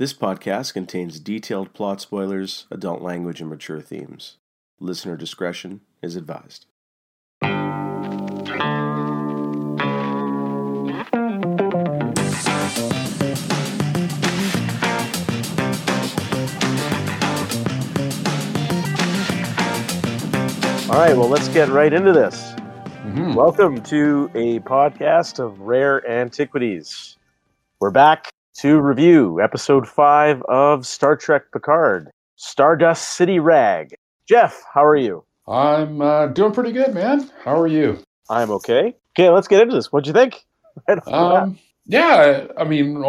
This podcast contains detailed plot spoilers, adult language, and mature themes. Listener discretion is advised. All right, well, let's get right into this. Mm-hmm. Welcome to a podcast of rare antiquities. We're back to review episode five of Star Trek Picard, Stardust City Rag. Geoff, how are you? I'm uh, doing pretty good, man. How are you? I'm okay. Okay, let's get into this. What'd you think? Right off the bat. Um, yeah, I mean,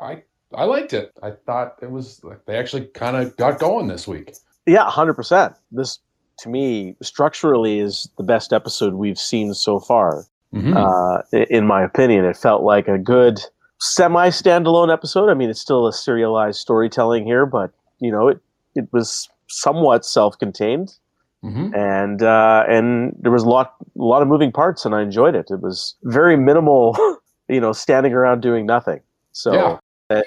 I I liked it. I thought it was like they actually kind of got going this week. yeah, hundred percent. This, to me, structurally is the best episode we've seen so far. Mhm. uh, in my opinion. It felt like a good semi standalone episode. I mean, it's still a serialized storytelling here, but you know, it it was somewhat self contained, Mhm. and uh, and there was a lot a lot of moving parts, and I enjoyed it. It was very minimal, you know, standing around doing nothing. So. Yeah.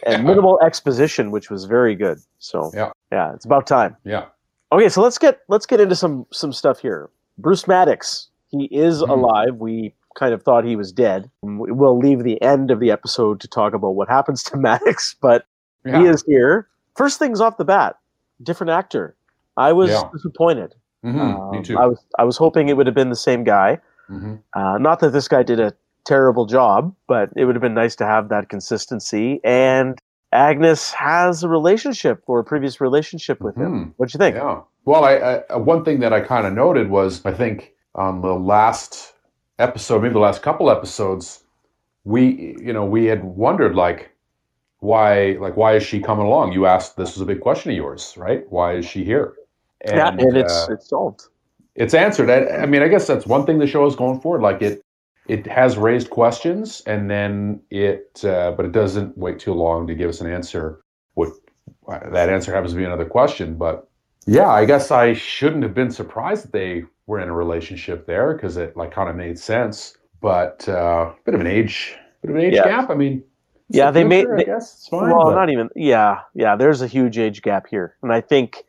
And minimal exposition, which was very good. So Yeah. yeah, it's about time. Yeah. Okay, so let's get let's get into some some stuff here. Bruce Maddox, he is Mhm. alive. We kind of thought he was dead. We- We'll leave the end of the episode to talk about what happens to Maddox, but Yeah. he is here. First things off the bat, different actor. I was Yeah. disappointed. Mhm. Me Um, too. I was I was hoping it would have been the same guy. Mhm. Uh, not that this guy did a terrible job, but it would have been nice to have that consistency. And Agnes has a relationship or a previous relationship with him. Mhm. What do you think? Yeah. Well, I, I one thing that I kind of noted was I think on the last episode, maybe the last couple episodes, we you know we had wondered like why like why is she coming along? You asked this was a big question of yours, right? Why is she here? yeah, and it's uh, it's solved. it's answered. I, I mean, I guess that's one thing the show is going forward. Like it, it has raised questions, and then it, uh, but it doesn't wait too long to give us an answer. What that answer happens to be another question, but yeah, I guess I shouldn't have been surprised that they were in a relationship there because it like kind of made sense. But uh, bit of an age, bit of an age Yeah. gap. I mean, Yeah, they made- they- I guess it's fine. well, but- not even. Yeah, yeah. There's a huge age gap here, and I think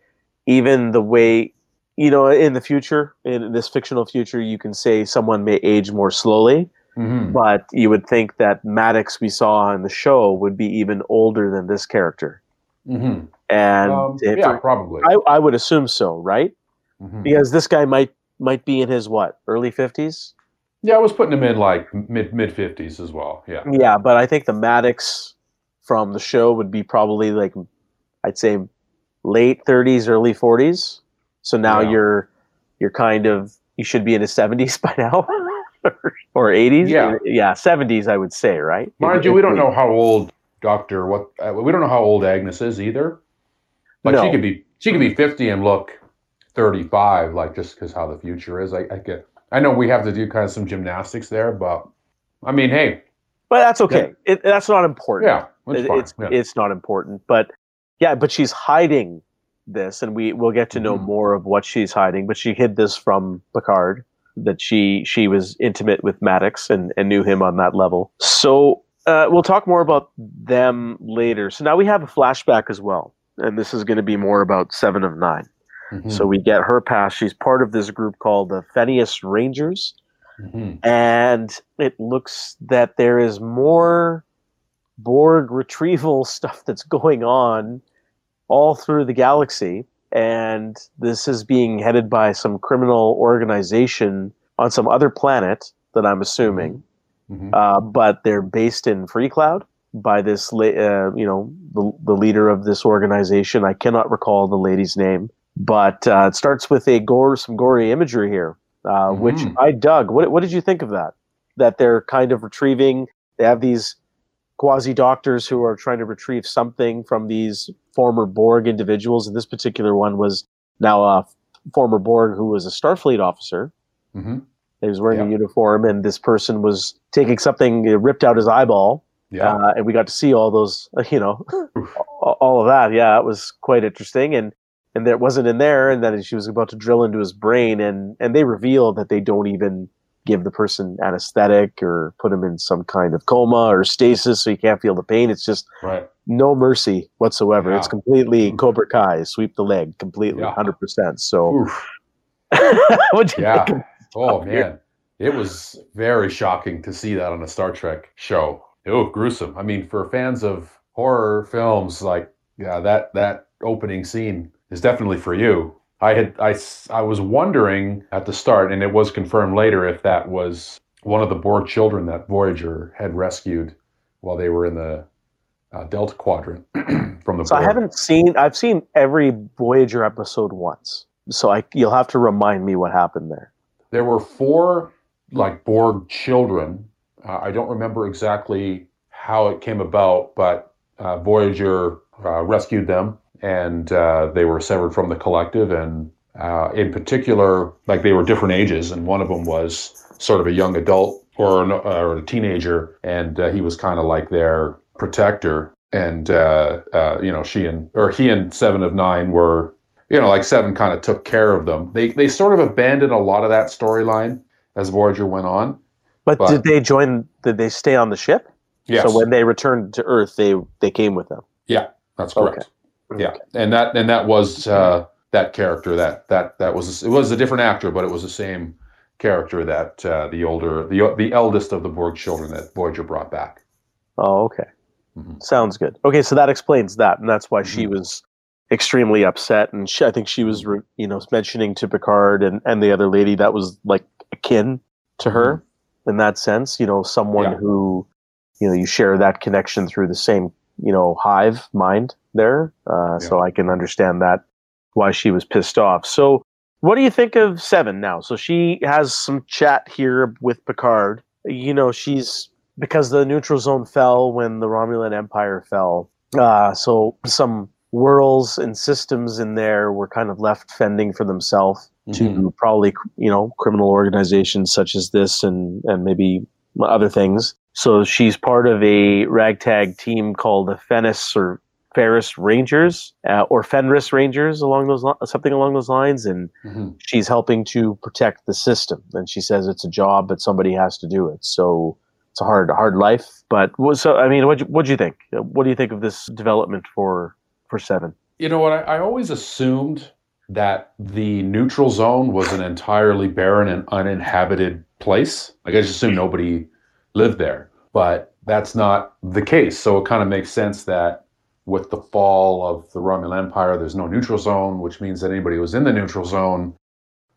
even the way you know in the future, in this fictional future, you can say someone may age more slowly, Mhm. but you would think that Maddox we saw in the show would be even older than this character, Mhm. And Um, yeah, probably. I, I would assume so, right? Mhm. Because this guy might might be in his what early fifties. Yeah, I was putting him in like mid mid fifties as well. Yeah. Yeah, but I think the Maddox from the show would be probably like I'd say late 30s, early 40s. So now Yeah. you're you're kind of you should be in his 70s by now or 80s. Yeah. yeah, 70s I would say, right? Mind you, we don't know how old Doctor what uh, we don't know how old Agnes is either. Like No. she could be she could be fifty and look thirty five, like just because how the future is. I, I get. I know we have to do kind of some gymnastics there, but I mean, hey, But that's okay. It, that's not important. yeah, it's It- it's yeah. it's not important. But yeah, but she's hiding this, and we will get to know Mhm. more of what she's hiding. But she hid this from Picard that she she was intimate with Maddox and, and knew him on that level. So uh, we'll talk more about them later. So now we have a flashback as well, and this is going to be more about Seven of Nine. Mhm, So we get her past. She's part of this group called the Fenris Rangers mhm. and it looks that there is more Borg retrieval stuff that's going on all through the galaxy. And this is being headed by some criminal organization on some other planet that I'm assuming. Mhm. Uh, but they're based in Free Cloud by this, uh, you know, the, the leader of this organization. I cannot recall the lady's name, but uh, it starts with a gore, some gory imagery here, uh, which Mhm. I dug. What, what did you think of that? That they're kind of retrieving. They have these quasi doctors who are trying to retrieve something from these former Borg individuals, and this particular one was now a former Borg who was a Starfleet officer. Mhm. He was wearing a uniform, and this person was taking something, ripped out his eyeball, Yeah. uh, and we got to see all those, you know, all of that. Yeah, it was quite interesting, and and there wasn't in there, and then she was about to drill into his brain, and and they reveal that they don't even give the person anesthetic or put them in some kind of coma or stasis so you can't feel the pain. It's just Right. no mercy whatsoever. Yeah. It's completely Cobra Kai, sweep the leg completely, Yeah. hundred percent. So, what do you think? Yeah. Oh man, it was very shocking to see that on a Star Trek show. Was gruesome. I mean, for fans of horror films, like yeah, that that opening scene is definitely for you. I had I I was wondering at the start, and it was confirmed later, if that was one of the Borg children that Voyager had rescued while they were in the uh, Delta Quadrant from the So I haven't seen. I've seen every Voyager episode once. So I, you'll have to remind me what happened there. There were four like Borg children. Uh, I don't remember exactly how it came about, but uh, Voyager uh, rescued them, and uh, they were severed from the collective. And uh, in particular, like they were different ages, and one of them was sort of a young adult or, an, or a teenager, and he was kind of like their protector. And you know, she and or he and Seven of Nine were you know, like Seven kind of took care of them. They they sort of abandoned a lot of that storyline as Voyager went on. But, But- did they join? Did they stay on the ship? Yes, So when they returned to Earth, they they came with them. Yeah, that's correct. Okay. Yeah, and that and that was uh, that character that that that was it was a different actor, but it was the same character that uh, the older the the eldest of the Borg children that Voyager brought back. Oh, okay. Mhm. Sounds good. Okay, so that explains that, and that's why she Mhm. was extremely upset. And she, I think she was, re- you know, mentioning to Picard and and the other lady that was like akin to her in that sense. You know, someone. Yeah. who, you know, you share that connection through the same, you know, hive mind there. Uh, So I can understand that why she was pissed off. So. What do you think of Seven now? So she has some chat here with Picard. You know, she's because the neutral zone fell when the Romulan Empire fell. Uh, so some worlds and systems in there were kind of left fending for themselves to Mhm. probably you know criminal organizations such as this and and maybe other things. So she's part of a ragtag team called the Fenris or Ferris Rangers uh, or Fenris Rangers along those li- something along those lines and Mhm. she's helping to protect the system and she says it's a job but somebody has to do it so it's a hard hard life but so i mean what what do you think what do you think of this development for for seven You know what? I, I always assumed that the neutral zone was an entirely barren and uninhabited place. Like I just assumed nobody lived there, but that's not the case. So it kind of makes sense that with the fall of the Romulan Empire, there's no neutral zone, which means that anybody who was in the neutral zone,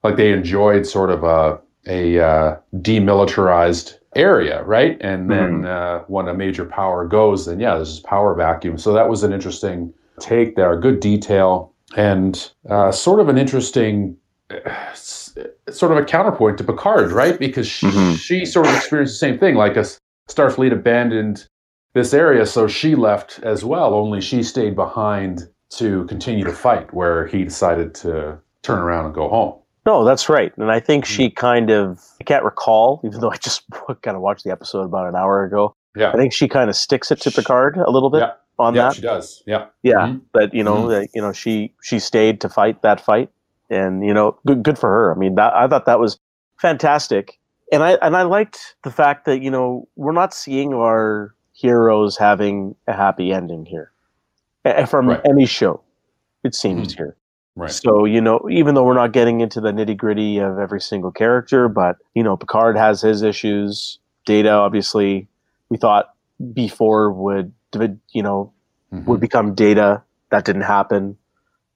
like they enjoyed sort of a a uh, demilitarized area, right? And then uh, when a major power goes, then yeah, there's this power vacuum. So that was an interesting take there, good detail, and uh, sort of an interesting, uh, sort of a counterpoint to Picard, right? Because she, Mhm. she sort of experienced the same thing, like a Starfleet abandoned this area, so she left as well. Only she stayed behind to continue to fight, where he decided to turn around and go home. no that's right and i think she kind of i can't recall even though i just kind of watched the episode about an hour ago Yeah, i think she kind of sticks it to picard a little bit Yeah. On yeah, that she does. Yeah, yeah Mhm. but you know Mhm. that you know she she stayed to fight that fight and you know good good for her i mean that i thought that was fantastic and i and i liked the fact that you know we're not seeing our heroes having a happy ending here from Right. any show it seems here right. so you know even though we're not getting into the nitty gritty of every single character but you know picard has his issues data obviously we thought before would you know Mhm. would become data. That didn't happen.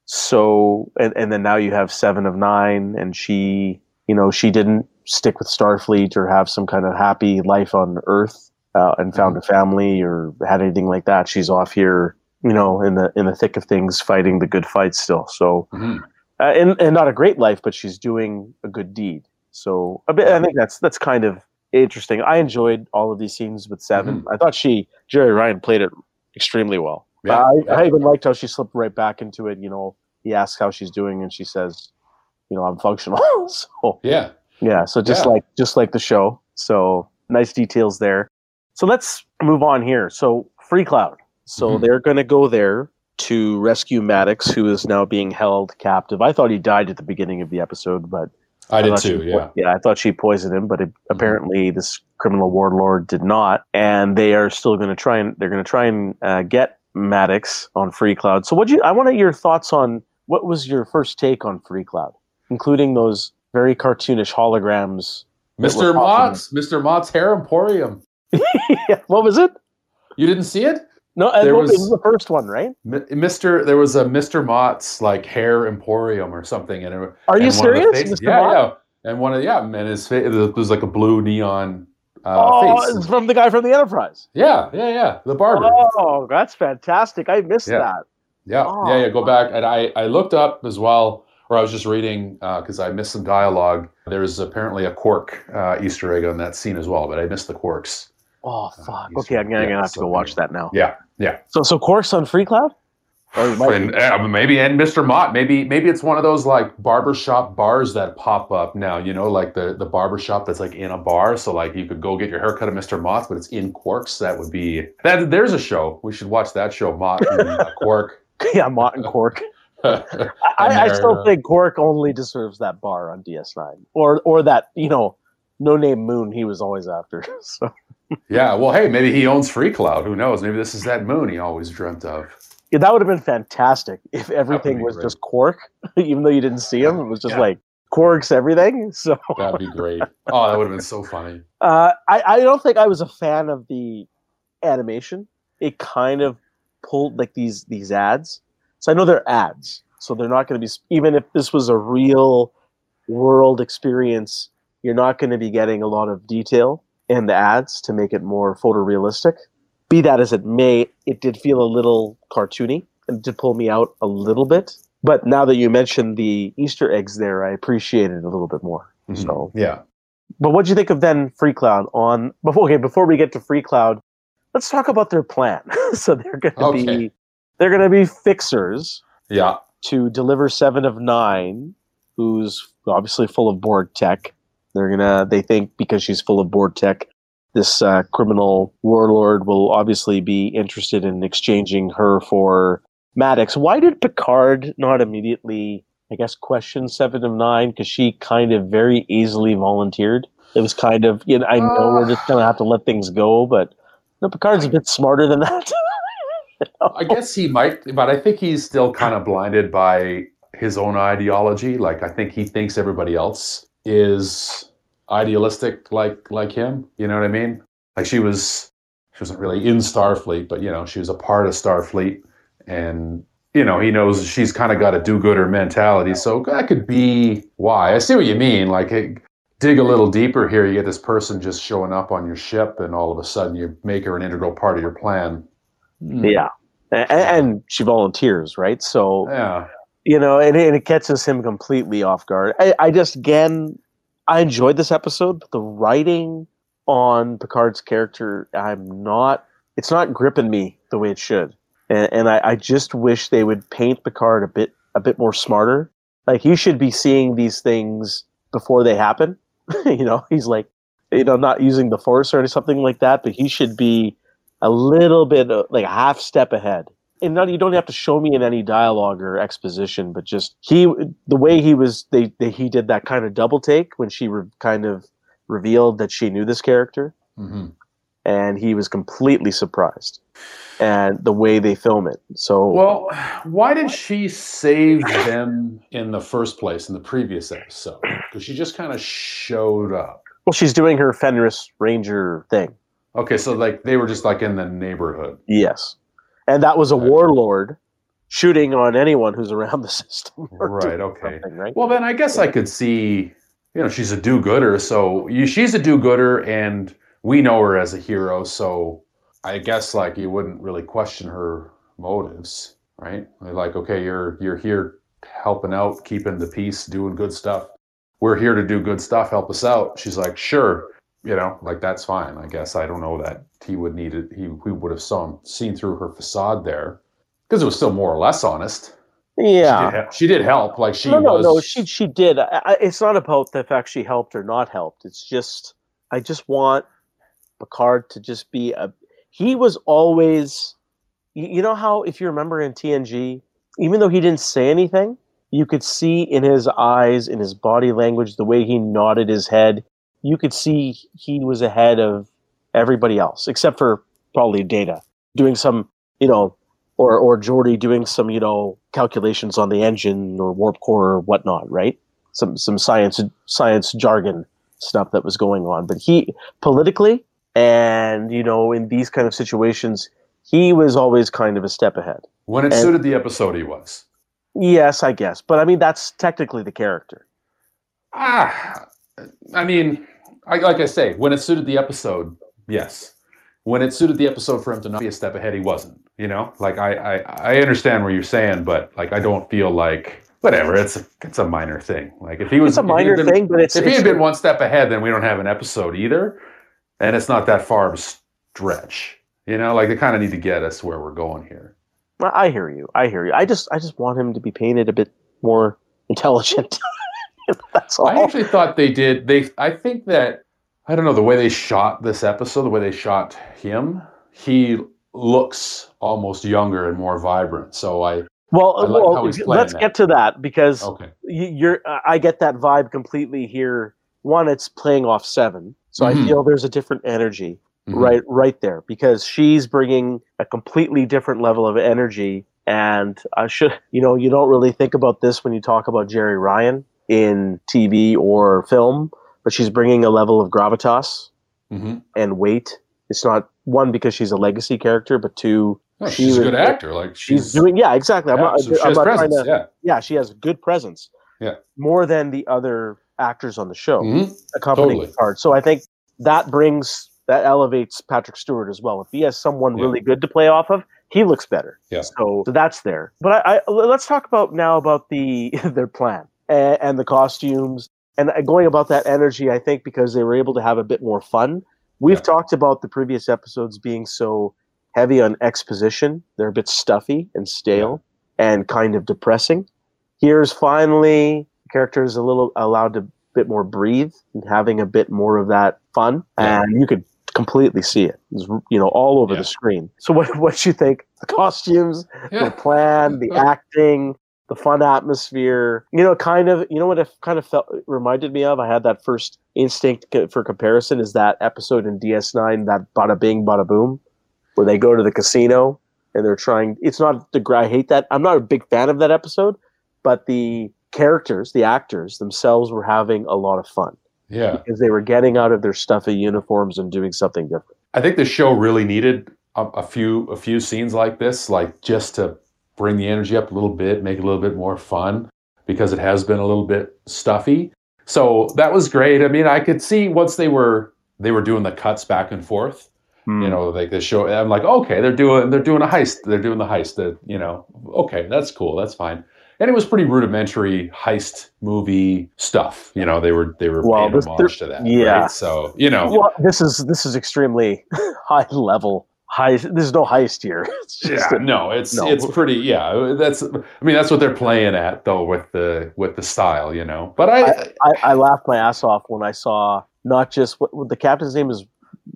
So, and, and then now you have Seven of Nine, and she, you know, she didn't stick with Starfleet or have some kind of happy life on Earth uh, and found a family or had anything like that. She's off here, you know, in the in the thick of things, fighting the good fight still. So, Mhm. uh, and and not a great life, but she's doing a good deed. So, a bit, I think that's that's kind of interesting. I enjoyed all of these scenes with 7 I thought she Jeri Ryan played it extremely well. Yeah, I, yeah. I even liked how she slipped right back into it. You know, he asks how she's doing, and she says, "You know, I'm functional." so yeah. yeah, so just Yeah. like just like the show. So nice details there. So let's move on here. So Free Cloud. So Mhm. they're going to go there to rescue Maddox, who is now being held captive. I thought he died at the beginning of the episode, but I did too. Yeah. Yeah, I thought she poisoned him, but it, apparently this criminal warlord did not, and they are still going to try and they're going to try and uh, get Maddox on Free Cloud. So, what you? I want your thoughts on what was your first take on Free Cloud, including those very cartoonish holograms. Mr. Mott's, Mr. Mott's Hair Emporium. yeah, what was it? You didn't see it? No, uh, There was- was the first one, right? Mr. There was a Mr. Mott's like hair emporium or something, and it, Are you and the serious, faces- Mr. Yeah, Mott? yeah. And one of yeah, and his face it was like a blue neon uh, oh, face. it's from the guy from the Enterprise. Yeah, yeah, yeah. The barber. Oh, that's fantastic! I missed Yeah. that. Yeah, Oh, yeah, yeah. Go back, and I I looked up as well, or I was just reading because I missed some dialogue. There's apparently a Quark uh, Easter egg on that scene as well, but I missed the Quarks. Oh fuck! he's- Okay, I'm gonna, yeah, gonna have to go watch that now. Yeah, yeah. So, so Quark's on Free Cloud. Or might And, be- uh, maybe and Mr. Mott, maybe maybe it's one of those like barbershop bars that pop up now. You know, like the the barbershop that's like in a bar. So like you could go get your haircut at Mr. Mott's, but it's in Quarks. That would be that. There's a show we should watch. That show, Mott and uh, Quark. yeah, Mott and Quark. I, I still uh, think Quark only deserves that bar on DS9, or or that you know, no name Moon he was always after. So Yeah, well, hey, maybe he owns Free Cloud. Who knows? Maybe this is that moon he always dreamt of. yeah, that would have been fantastic if everything was great. just Quark, even though you didn't see him. It was just Yeah. like Quark's everything. So That'd be great. Oh, that would have been so funny. uh, I I don't think I was a fan of the animation. It kind of pulled like these these ads. So I know they're ads, so they're not going to be even if this was a real world experience. You're not going to be getting a lot of detail in the ads to make it more photorealistic. Be that as it may, it did feel a little cartoony and did pull me out a little bit. But now that you mentioned the Easter eggs there, I appreciate it a little bit more. Mhm. So Yeah. but what do you think of then Free Cloud on before okay, before we get to Free Cloud, let's talk about their plan. so they're gonna Okay. be they're gonna be fixers Yeah. to deliver seven of nine, who's obviously full of Borg tech. They're gonna they think because she's full of Borg tech, this uh, criminal warlord will obviously be interested in exchanging her for Maddox. Why did Picard not immediately, I guess, question Seven of Nine? Because she kind of very easily volunteered. It was kind of, you know, I know we're just gonna have to let things go, but no, Picard's a bit smarter than that. I guess he might, but I think he's still kind of blinded by his own ideology. Like I think he thinks everybody else is idealistic like like him. You know what I mean? Like she was she wasn't really in Starfleet, but you know, she was a part of Starfleet and you know, he knows she's kind of got a do-gooder mentality. So that could be why. I see what you mean. Like hey, dig a little deeper here, you get this person just showing up on your ship and all of a sudden you make her an integral part of your plan. Yeah. And, and she volunteers, right? So, Yeah. You know, and, and it catches him completely off guard. I, I just, again, I enjoyed this episode, but the writing on Picard's character, I'm not, it's not gripping me the way it should. And, and I, I just wish they would paint Picard a bit, a bit more smarter. Like he should be seeing these things before they happen. you know, he's like, you know, not using the force or something like that, but he should be a little bit uh, like a half step ahead. And not you don't have to show me in any dialogue or exposition, but just he the way he was they, they he did that kind of double take when she re- kind of revealed that she knew this character, hmm and he was completely surprised, and the way they film it. So Well, why did she save them in the first place in the previous episode? Because she just kind of showed up. well, she's doing her Fenris Ranger thing. Okay, so like they were just like in the neighborhood. Yes, and that was a warlord shooting on anyone who's around the system. Right, okay. Right. Well, then I guess I could see, you know, she's a do-gooder. So you, she's a do-gooder, and we know her as a hero. So I guess like you wouldn't really question her motives, right? Like, okay, you're you're here helping out, keeping the peace, doing good stuff. We're here to do good stuff. Help us out. She's like, sure, you know, like that's fine. I guess I don't know that he would need it. He we would have saw, seen through her facade there because it was still more or less honest. Yeah. She did, she did help. Like she no, no, was. no. She she did. I, I, it's not about the fact she helped or not helped. It's just I just want Picard to just be a. He was always, you, you know how if you remember in TNG, even though he didn't say anything, you could see in his eyes, in his body language, the way he nodded his head, you could see he was ahead of everybody else, except for probably Data doing some, you know, or or Geordi doing some, you know, calculations on the engine or warp core or whatnot, right? Some some science science jargon stuff that was going on. But he politically and you know in these kind of situations, he was always kind of a step ahead. When it And- suited the episode, he was. Yes, I guess, but I mean that's technically the character. Ah, I mean, I, like I say, when it suited the episode, yes. When it suited the episode for him to not be a step ahead, he wasn't. You know, like I, I, I understand what you're saying, but like I don't feel like whatever. It's a, it's a minor thing. Like if he was It's a he minor been- thing, but it's, if he it's had been one step ahead, then we don't have an episode either, and it's not that far of a stretch. You know, like they kind of need to get us where we're going here. Well, I hear you. I hear you. I just I just want him to be painted a bit more intelligent. That's all. I actually thought they did. They, I think that I don't know the way they shot this episode, the way they shot him. He looks almost younger and more vibrant. So I well, I like well, let's that. get to that because okay. you're. I get that vibe completely here. One, it's playing off seven, so Mhm. I feel there's a different energy Mhm. right right there because she's bringing a completely different level of energy. And I should, you know, you don't really think about this when you talk about Jeri Ryan in TV or film, but she's bringing a level of gravitas Mhm. and weight. It's not one because she's a legacy character, but two, No, She she's a good actor. Like she's, she's, doing. Yeah, exactly. I'm yeah, not, so she I'm has not trying presence. to. Yeah. Yeah, she has good presence. Yeah. more than the other actors on the show, Mhm. accompanying totally. part. So I think that brings that elevates Patrick Stewart as well. If he has someone Yeah. really good to play off of, he looks better. Yeah. So, so that's there. But I, I let's talk about now about the their plan and, and the costumes and going about that energy. I think because they were able to have a bit more fun. We've Yeah. talked about the previous episodes being so heavy on exposition. They're a bit stuffy and stale and kind of depressing. Here's finally characters a little allowed to bit more breathe and having a bit more of that fun, Yeah. and you could completely see it. It's, you know, all over Yeah. the screen. So what what you think? The costumes, the plan, the acting, the fun atmosphere. You know, kind of. You know what it kind of felt reminded me of. I had that first instinct for comparison is that episode in DS9 that Bada Bing Bada Boom, where they go to the casino and they're trying. It's not the I hate that. I'm not a big fan of that episode, but the characters, the actors themselves, were having a lot of fun Yeah. because they were getting out of their stuffy uniforms and doing something different. I think the show really needed a, a few a few scenes like this, like just to bring the energy up a little bit, make it a little bit more fun, because it has been a little bit stuffy. So that was great. I mean, I could see once they were they were doing the cuts back and forth, Hmm. you know, like the show. I'm like, okay, they're doing they're doing a heist. They're doing the heist. That you know, okay, that's cool. That's fine. And it was pretty rudimentary heist movie stuff. You know, they were they were Well, paying this- homage to that. yeah. Right? So you know, Well, this is this is extremely high level. High. There's no heist here. It's just yeah, a- no, it's no. it's pretty. Yeah, that's. I mean, that's what they're playing at though with the with the style, you know. But I, I, I laughed my ass off when I saw not just what, what the captain's name is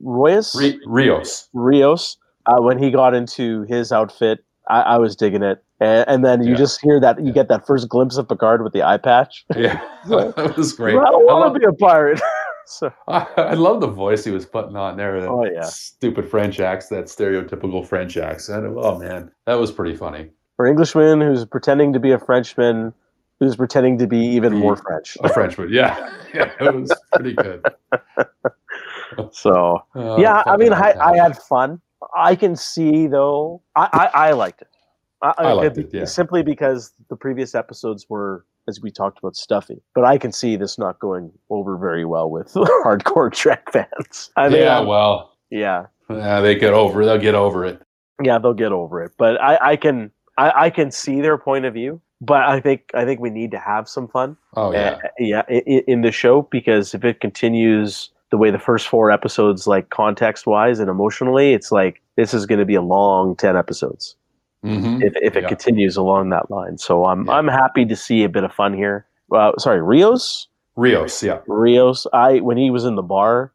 Royas Ri- Rios. Rios uh, when he got into his outfit. I, I was digging it, and, and then you Yeah. just hear that you get that first glimpse of Picard with the eye patch. Yeah, that was great. I don't I want to be a pirate. so I, I love the voice he was putting on there. That Oh, yeah. stupid French accent, that stereotypical French accent. Oh man, that was pretty funny. for Englishman who's pretending to be a Frenchman, who's pretending to be even Be- more French. A Frenchman, yeah, yeah, it was pretty good. So Oh, yeah, I mean, I, I had fun. I can see though, I, I, I liked it. I, I liked it, yeah. Simply because the previous episodes were, as we talked about, stuffy. But I can see this not going over very well with hardcore Trek fans. I mean, yeah, well, yeah, yeah, they get over. it. They'll get over it. yeah, they'll get over it. But I, I can, I, I can see their point of view. But I think, I think we need to have some fun. Oh yeah, uh, yeah, i- i- in the show because if it continues the way the first four episodes, like context wise and emotionally, it's like this is going to be a long ten episodes hmm if, if it Yeah. continues along that line. So I'm Yeah. I'm happy to see a bit of fun here. Uh, sorry, Rios, Rios. Yeah, Rios. I when he was in the bar,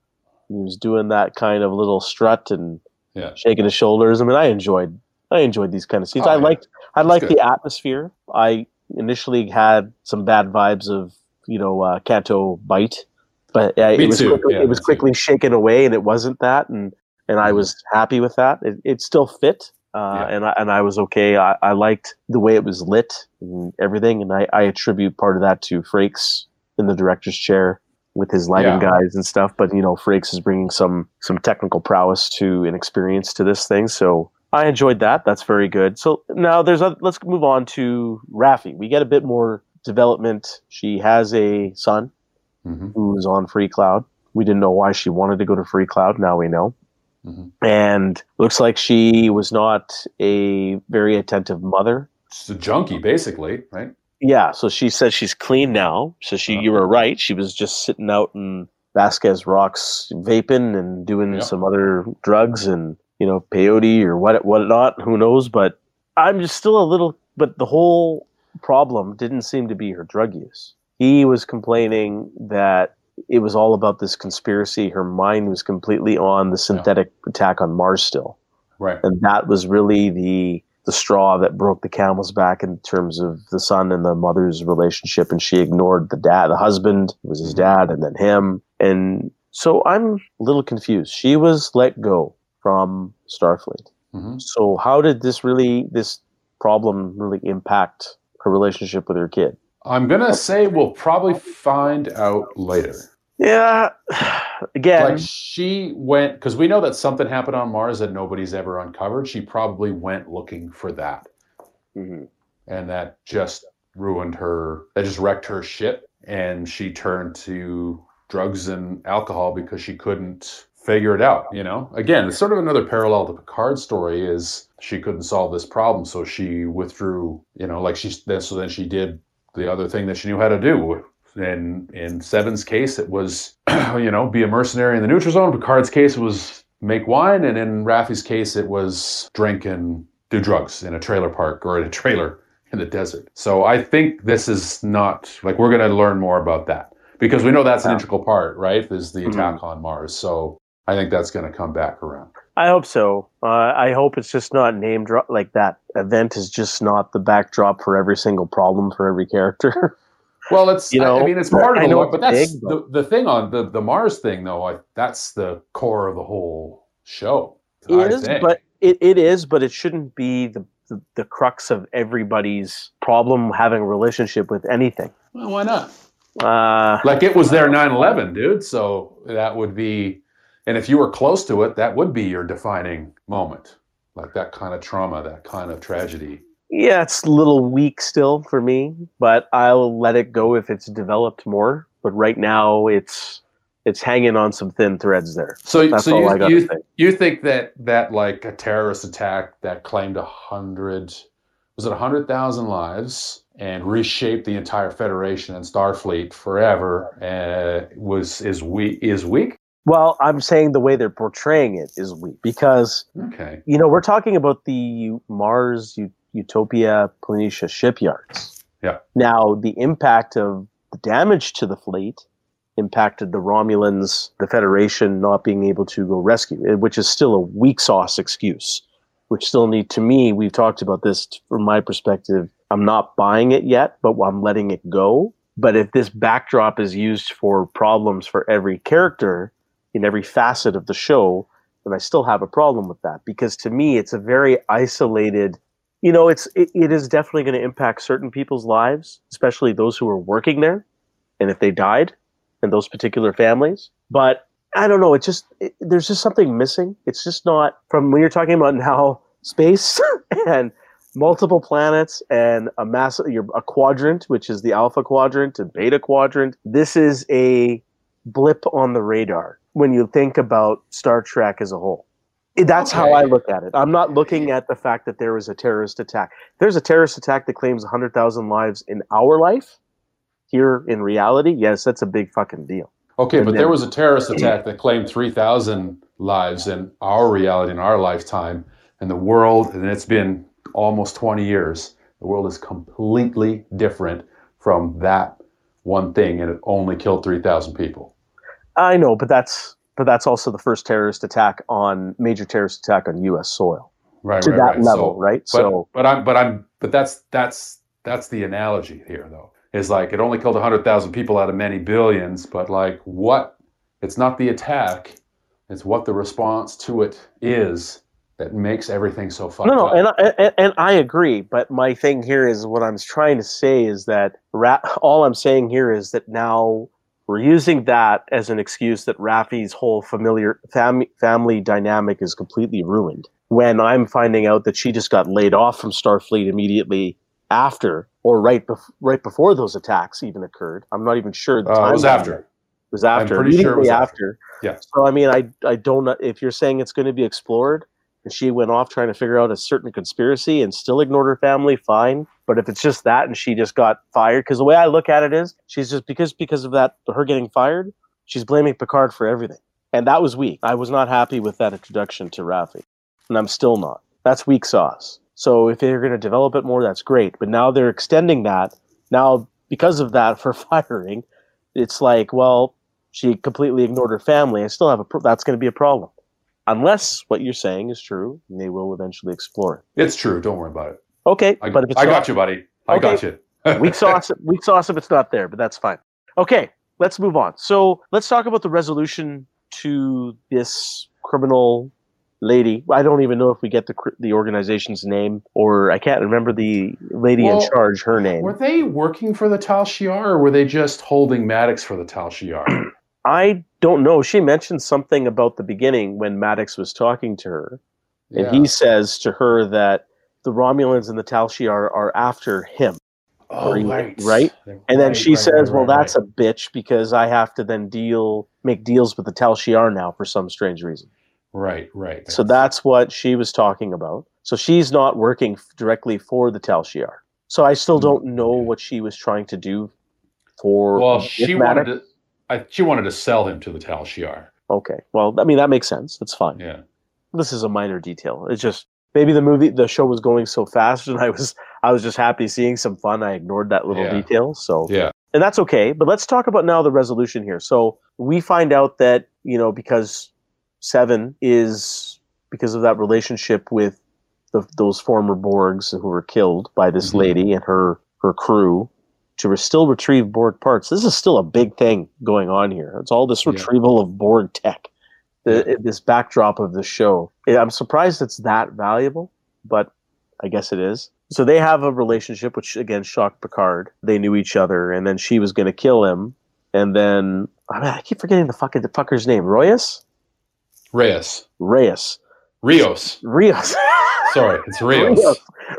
he was doing that kind of little strut and Yeah. shaking his shoulders. I mean, I enjoyed I enjoyed these kind of scenes. Oh, I liked I liked good. the atmosphere. I initially had some bad vibes of you know uh, Canto Bight, but uh, it was too. quickly, Yeah, it was me too. quickly shaken away, and it wasn't that, and and I Mhm. was happy with that. It, it still fit, uh, Yeah. and I, and I was okay. I, I liked the way it was lit and everything, and I, I attribute part of that to Frakes in the director's chair with his lighting Yeah. guys and stuff. But you know, Frakes is bringing some some technical prowess to and experience to this thing, so. I enjoyed that. That's very good. So now there's a, let's move on to Raffi. We get a bit more development. She has a son Mhm. who's on Free Cloud. We didn't know why she wanted to go to Free Cloud. Now we know. Mhm. And looks like she was not a very attentive mother. She's a junkie, basically, right? Yeah, so she says she's clean now. So she, Uh-huh. you were right. She was just sitting out in Vasquez Rocks, vaping and doing Yeah. some other drugs and you know peyote or what whatnot. Who knows? But I'm just still a little. But the whole problem didn't seem to be her drug use. He was complaining that it was all about this conspiracy. Her mind was completely on the synthetic attack on Mars still. Right. and that was really the the straw that broke the camel's back in terms of the son and the mother's relationship. And she ignored the dad the husband was his Mhm. dad and then him. And so i'm a little confused. She was let go from starfleet. Hmm so how did this really this problem really impact her relationship with her kid I'm gonna say we'll probably find out later. yeah again Like she went because we know that something happened on Mars that nobody's ever uncovered. She probably went looking for that, Mhm. and that just ruined her. That just wrecked her shit, and she turned to drugs and alcohol because she couldn't figure it out. You know, again, it's sort of another parallel to Picard's story. Is she couldn't solve this problem, so she withdrew. You know, like she then so then she did the other thing that she knew how to do. In in Seven's case, it was you know be a mercenary in the neutral zone. Picard's case was make wine, and in Raffi's case, it was drink and do drugs in a trailer park or in a trailer in the desert. So I think this is not like we're going to learn more about that because we know that's an integral part, right? Is the Mhm. attack on Mars. So I think that's going to come back around. I hope so. Uh, I hope it's just not name drop like that event is just not the backdrop for every single problem for every character. Well, it's You I- I mean it's part of the know lore, but that's big, the, the thing on the the Mars thing though. I, that's the core of the whole show. It I is, think. but it, it is, but it shouldn't be the, the the crux of everybody's problem having a relationship with anything. well, why not? Uh, Like it was their 9/11, dude. So that would be, and if you were close to it, that would be your defining moment. Like that kind of trauma, that kind of tragedy. yeah, it's a little weak still for me, but I'll let it go if it's developed more. But right now, it's it's hanging on some thin threads there. So, That's so you, you, say. you think that that like a terrorist attack that claimed a hundred was it a hundred thousand lives and reshaped the entire Federation and Starfleet forever uh, was is weak is weak? Well, I'm saying the way they're portraying it is weak because Okay. you know we're talking about the Mars U- Utopia Planitia shipyards. Yeah. Now the impact of the damage to the fleet impacted the Romulans, the Federation not being able to go rescue, it- which is still a weak sauce excuse. Which still need to me. We've talked about this from my perspective. I'm not buying it yet, but I'm letting it go. But if this backdrop is used for problems for every character in every facet of the show, then I still have a problem with that because to me it's a very isolated. You know, it's it, it is definitely going to impact certain people's lives, especially those who are working there, and if they died, and those particular families. But I don't know. It just it, there's just something missing. It's just not from when you're talking about now space and multiple planets and a massive a quadrant, which is the alpha quadrant and beta quadrant. This is a blip on the radar when you think about Star Trek as a whole. That's how I look at it. I'm not looking at the fact that there was a terrorist attack. There's a terrorist attack that claims 100,000 lives in our life. Here in reality, yes, that's a big fucking deal. Okay, And but there was a terrorist attack that claimed 3,000 lives in our reality, in our lifetime, and the world, and it's been almost 20 years, the world is completely different from that one thing, and it only killed 3,000 people. I know, but that's but that's also the first terrorist attack on major terrorist attack on U.S. soil Right, to right, that right. level, So- right? But, so but I'm, but I'm, but that's that's that's the analogy here, though. Is like it only killed hundred thousand people out of many billions, but like what? It's not the attack; it's what the response to it is that makes everything so fucked No, no, up. and I, and, and I agree. But my thing here is what I'm trying to say is that Ra- all I'm saying here is that now we're using that as an excuse that Raffi's whole familiar fam- family dynamic is completely ruined. When I'm finding out that she just got laid off from Starfleet immediately after, or right bef- right before those attacks even occurred. I'm not even sure. The Uh, it was after. It was after. I'm pretty sure it was immediately after. Yeah. So I mean, I I don't know if you're saying it's going to be explored, and she went off trying to figure out a certain conspiracy and still ignored her family, fine. But if it's just that and she just got fired, because the way I look at it is, she's just because because of that her getting fired, she's blaming Picard for everything, and that was weak. I was not happy with that introduction to Raffi, and I'm still not. That's weak sauce. So if they're going to develop it more, that's great. But now they're extending that. Now because of that for firing, it's like, well, she completely ignored her family. I still have a. Pro- that's going to be a problem unless what you're saying is true, they will eventually explore it. It's true. Don't worry about it. Okay, I, but if it's I not, got you, buddy. I Okay. got you. weak sauce, weak sauce if it's not there, but that's fine. Okay, let's move on. So let's talk about the resolution to this criminal lady. I don't even know if we get the the organization's name, or I can't remember the lady Well, in charge her name. Were they working for the Tal Shiar, or were they just holding Maddox for the Tal Shiar? I don't know. She mentioned something about the beginning when Maddox was talking to her, and Yeah. he says to her that the Romulans and the Tal Shiar are after him. oh, right, right? And then she right, says, right, "Well, right, that's right. a bitch because I have to then deal make deals with the Tal Shiar now for some strange reason." right, right. So that's what she was talking about. So she's not working directly for the Tal Shiar. So I still Mm, don't know what she was trying to do for. well, she Maddox. wanted to. I, she wanted to sell him to the Tal Shiar. Okay, well, I mean that makes sense. That's fine. Yeah. This is a minor detail. It's just maybe the movie, the show was going so fast, and I was I was just happy seeing some fun. I ignored that little Yeah. detail. So Yeah. and that's okay. But let's talk about now the resolution here. So we find out that you know because Seven is because of that relationship with the, those former Borgs who were killed by this Mhm. lady and her her crew to re- still retrieve Borg parts. This is still a big thing going on here. It's all this Yeah. retrieval of Borg tech. The, This backdrop of the show. I'm surprised it's that valuable, but I guess it is. So they have a relationship, which again shocked Picard. They knew each other, and then she was going to kill him, and then I, mean, I keep forgetting the fucking the fucker's name. Royas, Reyes. Reyes, Rios. Rios. Sorry, it's Rios. Rios.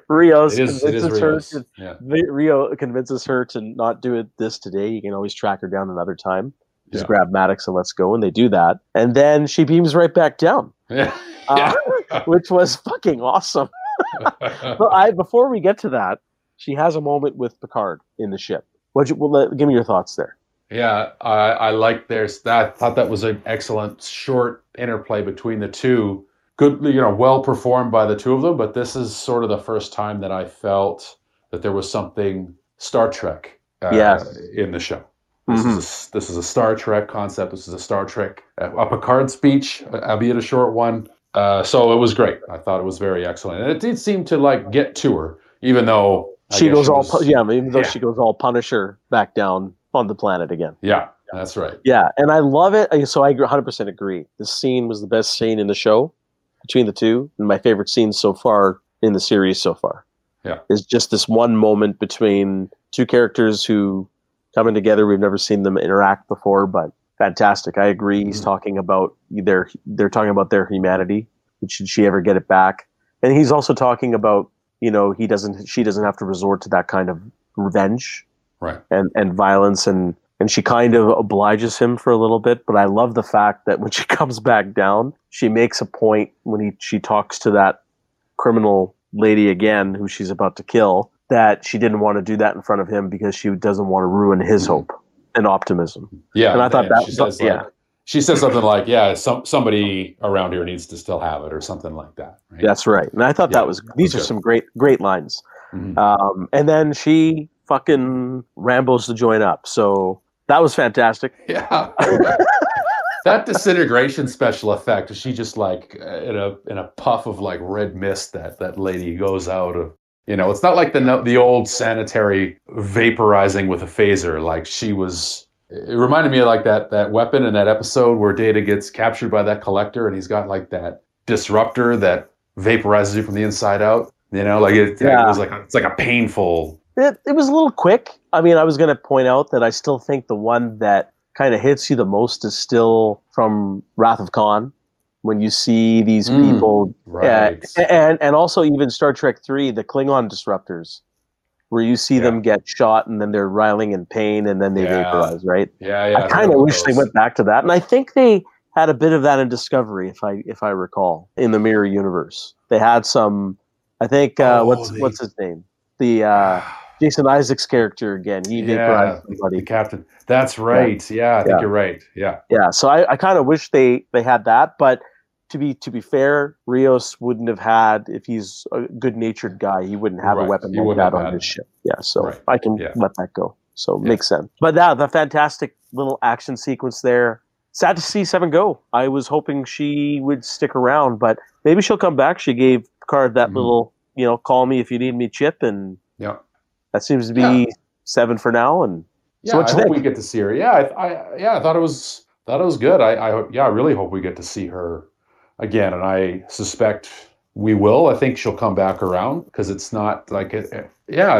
Rios It is. It is convinces her Rios. to- Yeah. Rio convinces her to not do it this today. You can always track her down another time. Just Yeah. grab Maddox and let's go. And they do that. And then she beams right back down, Yeah. uh, which was fucking awesome. But I, before we get to that, she has a moment with Picard in the ship. What you, well, let- give me your thoughts there. Yeah, I, I like there's that. I thought that was an excellent short interplay between the two. Good, you know, well performed by the two of them. But this is sort of the first time that I felt that there was something Star Trek uh, Yes. in the show. This Mhm. is a, this is a Star Trek concept. This is a Star Trek uh, a Picard speech, albeit a short one. Uh, so it was great. I thought it was very excellent, and it did seem to like get to her, even though I She goes all, was- pu- yeah, even though yeah. she goes all Punisher back down on the planet again. yeah, that's right. Yeah, and I love it. So I 100% agree. This scene was the best scene in the show between the two, and my favorite scene so far in the series so far. Yeah. is just this one moment between two characters who coming together. We've never seen them interact before, but fantastic. I agree. He's Mhm. talking about their they're talking about their humanity. Should she ever get it back? And he's also talking about you know he doesn't she doesn't have to resort to that kind of revenge Right. and and violence and and she kind of obliges him for a little bit but i love the fact that when she comes back down she makes a point when he she talks to that criminal lady again who she's about to kill that she didn't want to do that in front of him because she doesn't want to ruin his Mhm. hope and optimism Yeah, And I thought that- she says, yeah. like, she says something like, "Yeah, some somebody around here needs to still have it," or something like that. Right? that's right and i thought Yeah, that was these are some great great lines Mhm. um, and then she fucking rambles to join up so that was fantastic yeah. that disintegration special effect. She just like uh, in a in a puff of like red mist that that lady goes out of You know, it's not like the the old sanitary vaporizing with a phaser. Like she was. It reminded me of like that that weapon in that episode where Data gets captured by that collector, and he's got like that disruptor that vaporizes you from the inside out. You know, like it, Yeah. it was like a, it's like a painful. It, it was a little quick. I mean, I was going to point out that I still think the one that kind of hits you the most is still from Wrath of Khan, when you see these Mm, people, Right. uh, and and also even Star Trek Three, the Klingon disruptors, where you see them get shot and then they're riling in pain and then they Yeah. vaporize. Right. yeah, yeah. I kind of wish they went back to that, and I think they had a bit of that in Discovery, if I if I recall, in the Mirror Universe. They had some. I think uh, Oh, what's they- what's his name? The uh, Jason Isaacs' character again. He Yeah, vaporized The captain. That's right. Yeah, I think Yeah. you're right. Yeah. Yeah, so I, I kind of wish they they had that, but to be to be fair, Rios wouldn't have had if he's a good natured guy, he wouldn't have Right, a weapon he like that have on his ship. Yeah, so Right, I can yeah. let that go. So Yeah. makes sense. But yeah, the fantastic little action sequence there. Sad to see Seven go. I was hoping she would stick around, but maybe she'll come back. She gave Card that Mhm. little, you know, call me if you need me chip, and Yeah. That seems to be Yeah. Seven for now. And Yeah, So what I hope think? we get to see her. Yeah, I, I yeah, I thought it was thought it was good. I, I hope- yeah, I really hope we get to see her again, and I suspect we will. I think she'll come back around because it's not like it, it- yeah.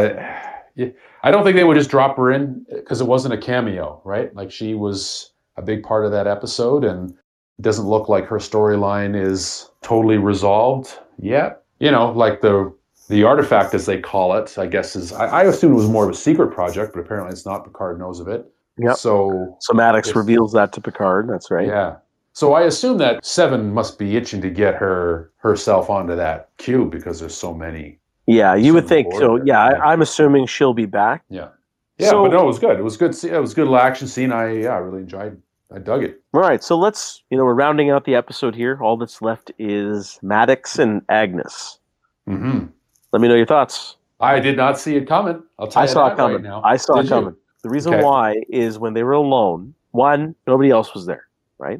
it- I don't think they would just drop her in because it wasn't a cameo, right? Like she was a big part of that episode, and it doesn't look like her storyline is totally resolved yet. You know, like the the artifact, as they call it, I guess is. I, I assumed it was more of a secret project, but apparently it's not. Picard knows of it. Yeah. So so Maddox reveals that to Picard. That's right. yeah. So I assume that Seven must be itching to get her herself onto that cube because there's so many. Yeah, you would think so. there, Yeah. I, I'm assuming she'll be back. Yeah. Yeah, So- but no, it was good. It was good. It was a good little action scene. I yeah, I really enjoyed. I dug it. All right, so let's, you know, we're rounding out the episode here. All that's left is Maddox and Agnes. hmm Let me know your thoughts. I did not see it coming. I'll tell I you saw it coming. right now. I saw Did it you? coming. The reason Okay. why is when they were alone, one, nobody else was there, right?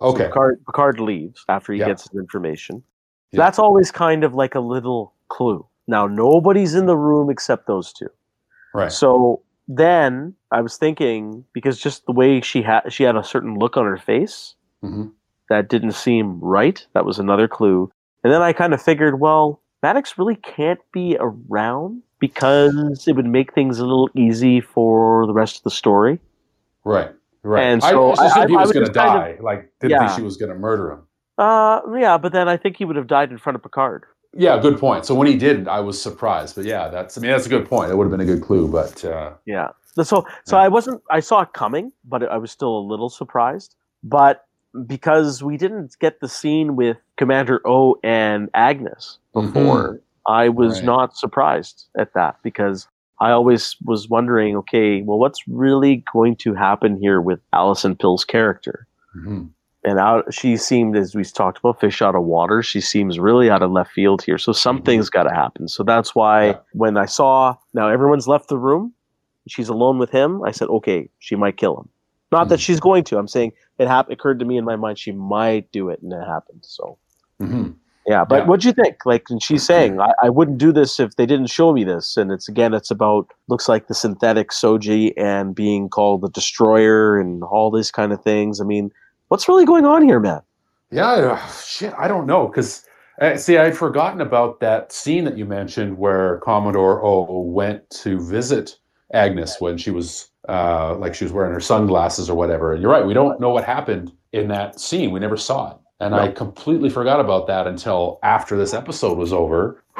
So Okay. Picard, Picard leaves after he Yeah. gets his information. Yeah. That's always kind of like a little clue. Now, nobody's in the room except those two. Right. So then I was thinking because just the way she had she had a certain look on her face hmm that didn't seem right. That was another clue. And then I kind of figured, well, Maddox really can't be around because it would make things a little easy for the rest of the story. Right. Right. And so I- assumed I- he I was going to just kind die. like, didn't Yeah. think she was going to murder him. Uh, yeah, but then I think he would have died in front of Picard. Yeah, good point. So when he didn't, I was surprised. But yeah, that's. I mean, that's a good point. It would have been a good clue. But uh, Yeah. So so Yeah. I wasn't I saw it coming, but I was still a little surprised. But because we didn't get the scene with Commander O and Agnes before, I was Right. not surprised at that because I always was wondering, okay, well, what's really going to happen here with Alison Pill's character? mhm. And out, she seemed, as we talked about, fish out of water. She seems really out of left field here. So something's got to happen. So that's why Yeah. when I saw now everyone's left the room, she's alone with him. I said, okay, she might kill him. Not that Mhm. she's going to. I'm saying it hap- occurred to me in my mind she might do it, and it happened. So Mhm. yeah, but Yeah. what do you think? Like, and she's saying, I, I wouldn't do this if they didn't show me this. And it's again, it's about looks like the synthetic Soji and being called the destroyer and all these kind of things. I mean, what's really going on here, man? Yeah, uh, shit, I don't know because uh, see, I'd forgotten about that scene that you mentioned where Commodore O went to visit Agnes when she was uh, like she was wearing her sunglasses or whatever. And you're right, we don't know what happened in that scene. We never saw it, and I completely forgot about that until after this episode was over.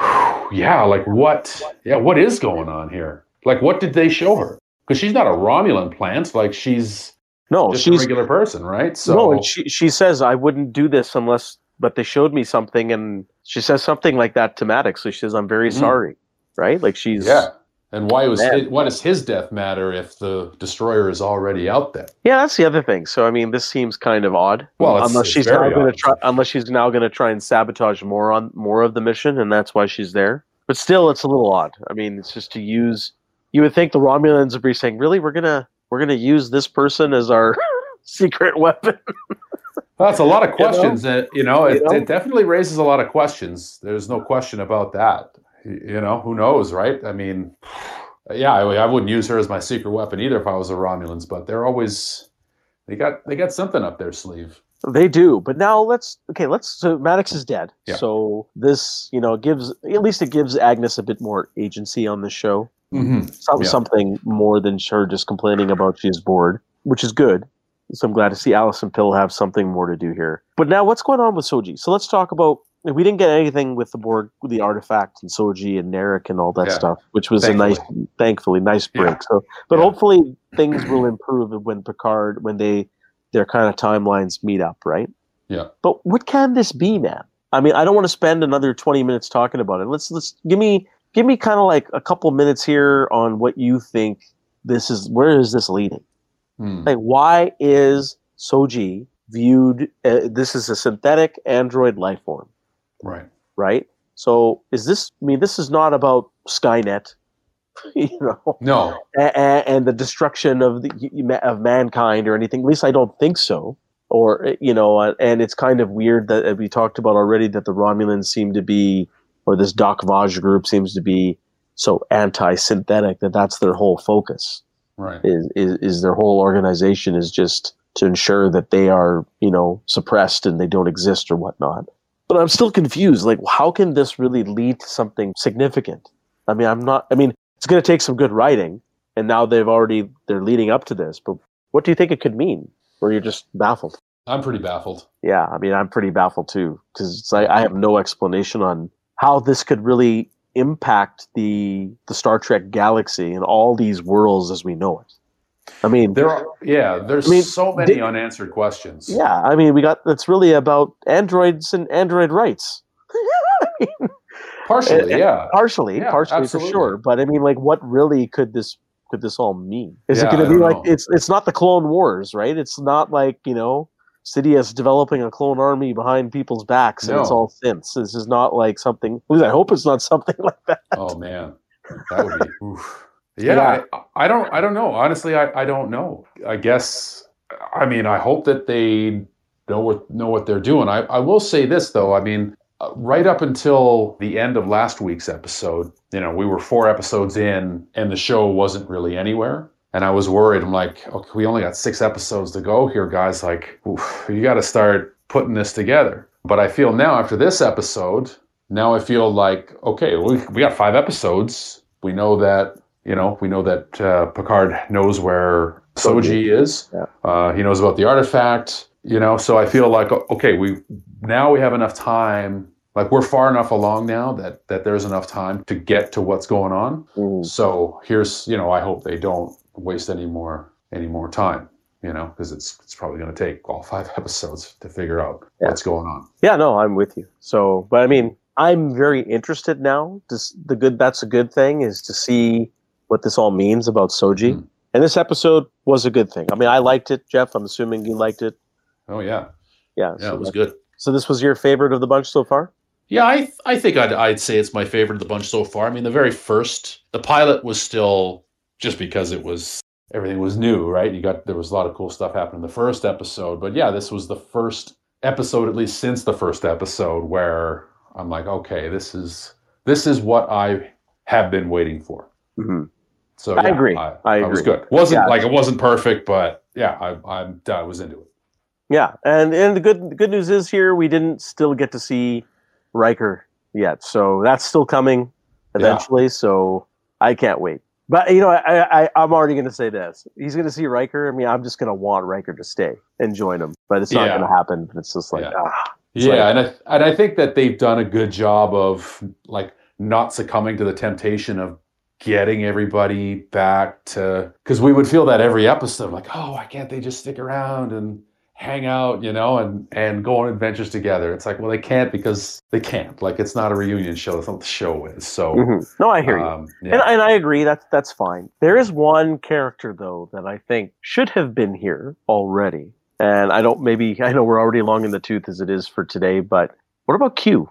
yeah, like what? Yeah, what is going on here? Like, what did they show her? Because she's not a Romulan plant. Like she's No, just a she's regular person, right? So no, and she she says I wouldn't do this unless, but they showed me something, and she says something like that to Maddox. So she says, "I'm very Mhm. sorry," right? Like she's Yeah. And why was his, why does his death matter if the destroyer is already out there? Yeah, that's the other thing. So I mean, this seems kind of odd. Well, it's- unless it's she's now going to try, unless she's now going to try and sabotage more on more of the mission, and that's why she's there. But still, it's a little odd. I mean, it's just to use. You would think the Romulans would be saying, "Really, we're gonna we're gonna use this person as our secret weapon." That's a lot of You know? questions. that You know, it, You know? it definitely raises a lot of questions. There's no question about that. You know, who knows, right? I mean, yeah, I, I wouldn't use her as my secret weapon either if I was a Romulans, but they're always they got they got something up their sleeve. They do, but now let's okay. Let's so Maddox is dead, Yeah. so this you know gives at least it gives Agnes a bit more agency on the show. Mm-hmm. Some, Yeah. Something more than her just complaining about she's bored, which is good. So I'm glad to see Alison Pill have something more to do here. But now, what's going on with Soji? So let's talk about. We didn't get anything with the Borg, the artifact, and Soji and Narek and all that Yeah. stuff, which was Thankfully. a nice, thankfully, nice Yeah. break. So, but Yeah. hopefully things will improve when Picard, when they, their kind of timelines meet up, right? Yeah. But what can this be, man? I mean, I don't want to spend another 20 minutes talking about it. Let's let's give me give me kind of like a couple minutes here on what you think this is where is this leading? Hmm. Like why is Soji viewed uh, this is a synthetic android life form, Right. right? So is this I mean this is not about Skynet, you know, No. a- a- and the destruction of the of mankind or anything. At least I don't think so. Or uh, you know, uh, and it's kind of weird that we talked about already that the Romulans seem to be, or this Zhat Vash group seems to be so anti-synthetic that that's their whole focus. Right. Is, is is their whole organization is just to ensure that they are you know suppressed and they don't exist or whatnot. But I'm still confused. Like, how can this really lead to something significant? I mean, I'm not. I mean, it's going to take some good writing, and now they've already they're leading up to this. But what do you think it could mean? Or you're just baffled? I'm pretty baffled. Yeah, I mean, I'm pretty baffled too because like I have no explanation on how this could really impact the the Star Trek galaxy and all these worlds as we know it. I mean, There are yeah, there's I mean, so many they- unanswered questions. yeah, I mean, we got it's really about androids and android rights. Partially, Uh, yeah. partially, Yeah, partially absolutely. for sure. But I mean, like, what really could this could this all mean? Is Yeah, it going to be like know. it's it's not the Clone Wars, right? It's not like you know, Sidious developing a clone army behind people's backs, and it's all synths. This is not like something. At least I hope it's not something like that. Oh man, that would be. Yeah, Yeah. I, I don't. I don't know. Honestly, I, I don't know. I guess. I mean, I hope that they know what know what they're doing. I, I will say this though. I mean, uh, right up until the end of last week's episode, you know, we were four episodes in, and the show wasn't really anywhere. And I was worried. I'm like, okay, we only got six episodes to go here, guys. Like, oof, you got to start putting this together. But I feel now after this episode, now I feel like okay, we we got five episodes. We know that you know we know that uh, Picard knows where Soji is. Yeah. Uh, he knows about the artifact. You know, so I feel like okay, we now we have enough time. Like we're far enough along now that that there's enough time to get to what's going on. Mm. So here's you know I hope they don't waste any more any more time. You know, because it's it's probably going to take all five episodes to figure out Yeah. what's going on. Yeah, no, I'm with you. So, but I mean, I'm very interested now. This, the good, that's a good thing, is to see what this all means about Soji. Mm. And this episode was a good thing. I mean, I liked it, Geoff. I'm assuming you liked it. Oh yeah, Yeah. Yeah, so, it was good. so this was your favorite of the bunch so far? Yeah, I I think I'd I'd say it's my favorite of the bunch so far. I mean, the very first, the pilot was still just because it was everything was new, right? You got there was a lot of cool stuff happening in the first episode, but yeah, this was the first episode, at least since the first episode, where I'm like, okay, this is this is what I have been waiting for. Mm-hmm. So I agree. I, I was agree. good. wasn't Yeah. like it wasn't perfect, but yeah, I, I'm I was into it. Yeah, and and the good the good news is here we didn't still get to see Riker yet, so that's still coming eventually. So I can't wait. But you know, I, I I'm already going to say this: he's going to see Riker. I mean, I'm just going to want Riker to stay and join him, but it's not Yeah. going to happen. It's just like Yeah. ah, It's yeah, like- and I and I think that they've done a good job of like not succumbing to the temptation of getting everybody back to because we would feel that every episode, like, oh, why can't they just stick around and hang out, you know, and and go on adventures together? It's like, well, they can't because they can't. Like, it's not a reunion show. That's not what the show is. So, mhm. no, I hear you. um, And, yeah. and I agree. That's that's fine. There is one character though that I think should have been here already, and I don't. Maybe I know we're already long in the tooth as it is for today, but what about Q?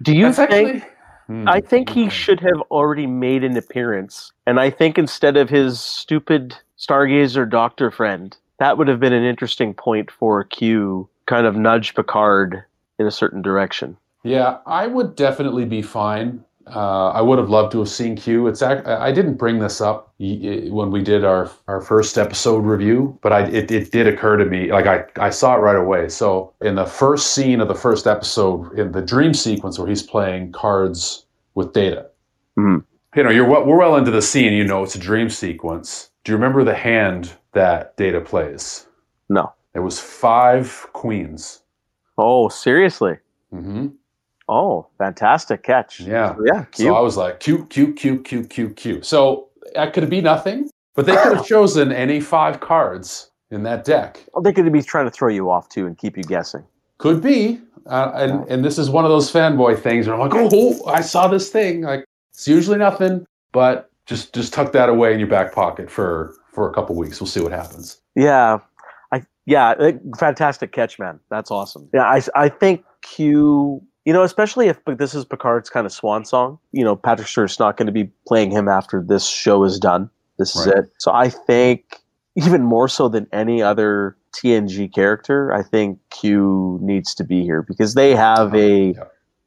Do you That's think? actually- Hmm. I think he should have already made an appearance, and I think instead of his stupid Stargazer doctor friend, that would have been an interesting point for Q, kind of nudge Picard in a certain direction. Yeah, I would definitely be fine Uh, I would have loved to have seen Q. It's I didn't bring this up when we did our, our first episode review, but I, it, it did occur to me. Like I, I saw it right away. So in the first scene of the first episode, in the dream sequence where he's playing cards with Data, Mhm. you know, you're well, we're well into the scene. You know, it's a dream sequence. Do you remember the hand that Data plays? No. It was five queens. Oh, seriously? hmm Oh, fantastic catch. Yeah. Yeah. So I was like, Q, Q, Q, Q, Q, Q. So that could be nothing, but they could have chosen any five cards in that deck. Well, they could be trying to throw you off too and keep you guessing. Could be. Uh, and, and this is one of those fanboy things where I'm like, oh, I saw this thing. Like, it's usually nothing, but just just tuck that away in your back pocket for for a couple weeks. We'll see what happens. Yeah, I yeah, fantastic catch, man. That's awesome. Yeah, I I think Q. You know, especially if this is Picard's kind of swan song. You know, Patrick Stewart's not going to be playing him after this show is done. This is it. So I think even more so than any other TNG character, I think Q needs to be here because they have a Yeah.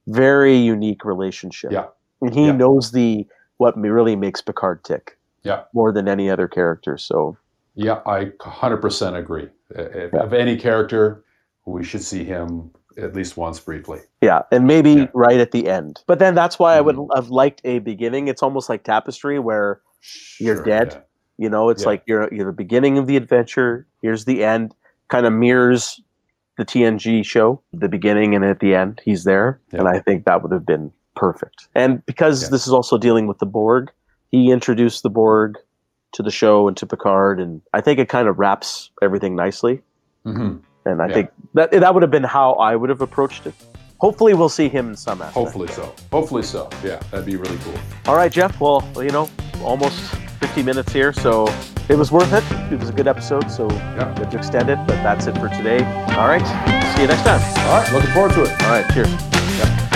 very unique relationship. Yeah. and he Yeah. knows the what really makes Picard tick. Yeah. more than any other character. So Yeah, I 100% agree. If, Of any character, we should see him at least once briefly. Yeah, and maybe Yeah. right at the end. But then that's why I would Mhm. have liked a beginning. It's almost like tapestry where You're Sure, dead. yeah. you know it's Yeah. like you're you're the beginning of the adventure. Here's the end. Kind of mirrors the TNG show, the beginning and at the end. He's there, and I think that would have been perfect. And because this is also dealing with the Borg, he introduced the Borg to the show and to Picard, and I think it kind of wraps everything nicely. Mhm. And I Yeah. think that that would have been how I would have approached it. Hopefully, we'll see him in some aspect. Hopefully so. Hopefully so. Yeah, that'd be really cool. All right, Geoff. Well, you know, almost 50 minutes here, so it was worth it. It was a good episode, so Yeah. have to extend it, but that's it for today. All right. See you next time. All right, looking forward to it. All right. Cheers.